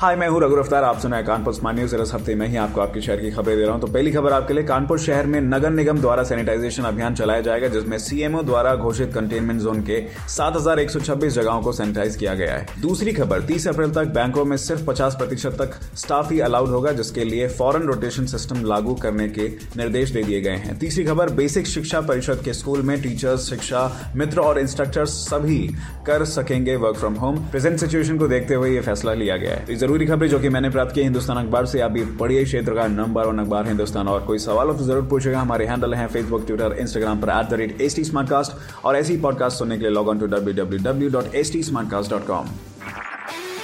hi मैं हूँ रघु अफ्तार आप सुना है कानपुर स्मार्ट न्यूज़। इस हफ़्ते में ही आपको आपके शहर की खबरें दे रहा हूँ। तो पहली खबर आपके लिए कानपुर शहर में नगर निगम द्वारा सैनिटाइजेशन अभियान चलाया जाएगा जिसमें सीएमओ द्वारा घोषित कंटेनमेंट जोन के 7,126 जगहों को सैनिटाइज किया गया है। दूसरी खबर 30 अप्रैल तक बैंकों में सिर्फ़ 50 प्रतिशत तक स्टाफ ही अलाउड होगा जिसके लिए फॉरन रोटेशन सिस्टम लागू करने के निर्देश दे दिए गए हैं। तीसरी खबर बेसिक शिक्षा परिषद के स्कूल में टीचर्स शिक्षा मित्र और इंस्ट्रक्टर्स सभी कर सकेंगे work from home. Present situation को देखते हुए ये फैसला लिया गया है। ज़रूरी खबरें जो कि मैंने प्राप्त की हिंदुस्तान अखबार से। आप भी पढ़िए क्षेत्र का नंबर वन अखबार हिंदुस्तान। और कोई सवाल हो तो ज़रूर पूछेगा। हमारे हैंडल हैं फेसबुक ट्विटर इंस्टाग्राम पर at the rate S T और ऐसी पॉडकास्ट सुनने के लिए log on to W W W dot S T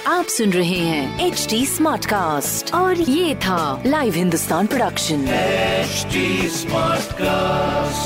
आप सुन रहे हैं एच डी स्मार्ट कास्ट और ये था live Hindustan production HD Smartcast.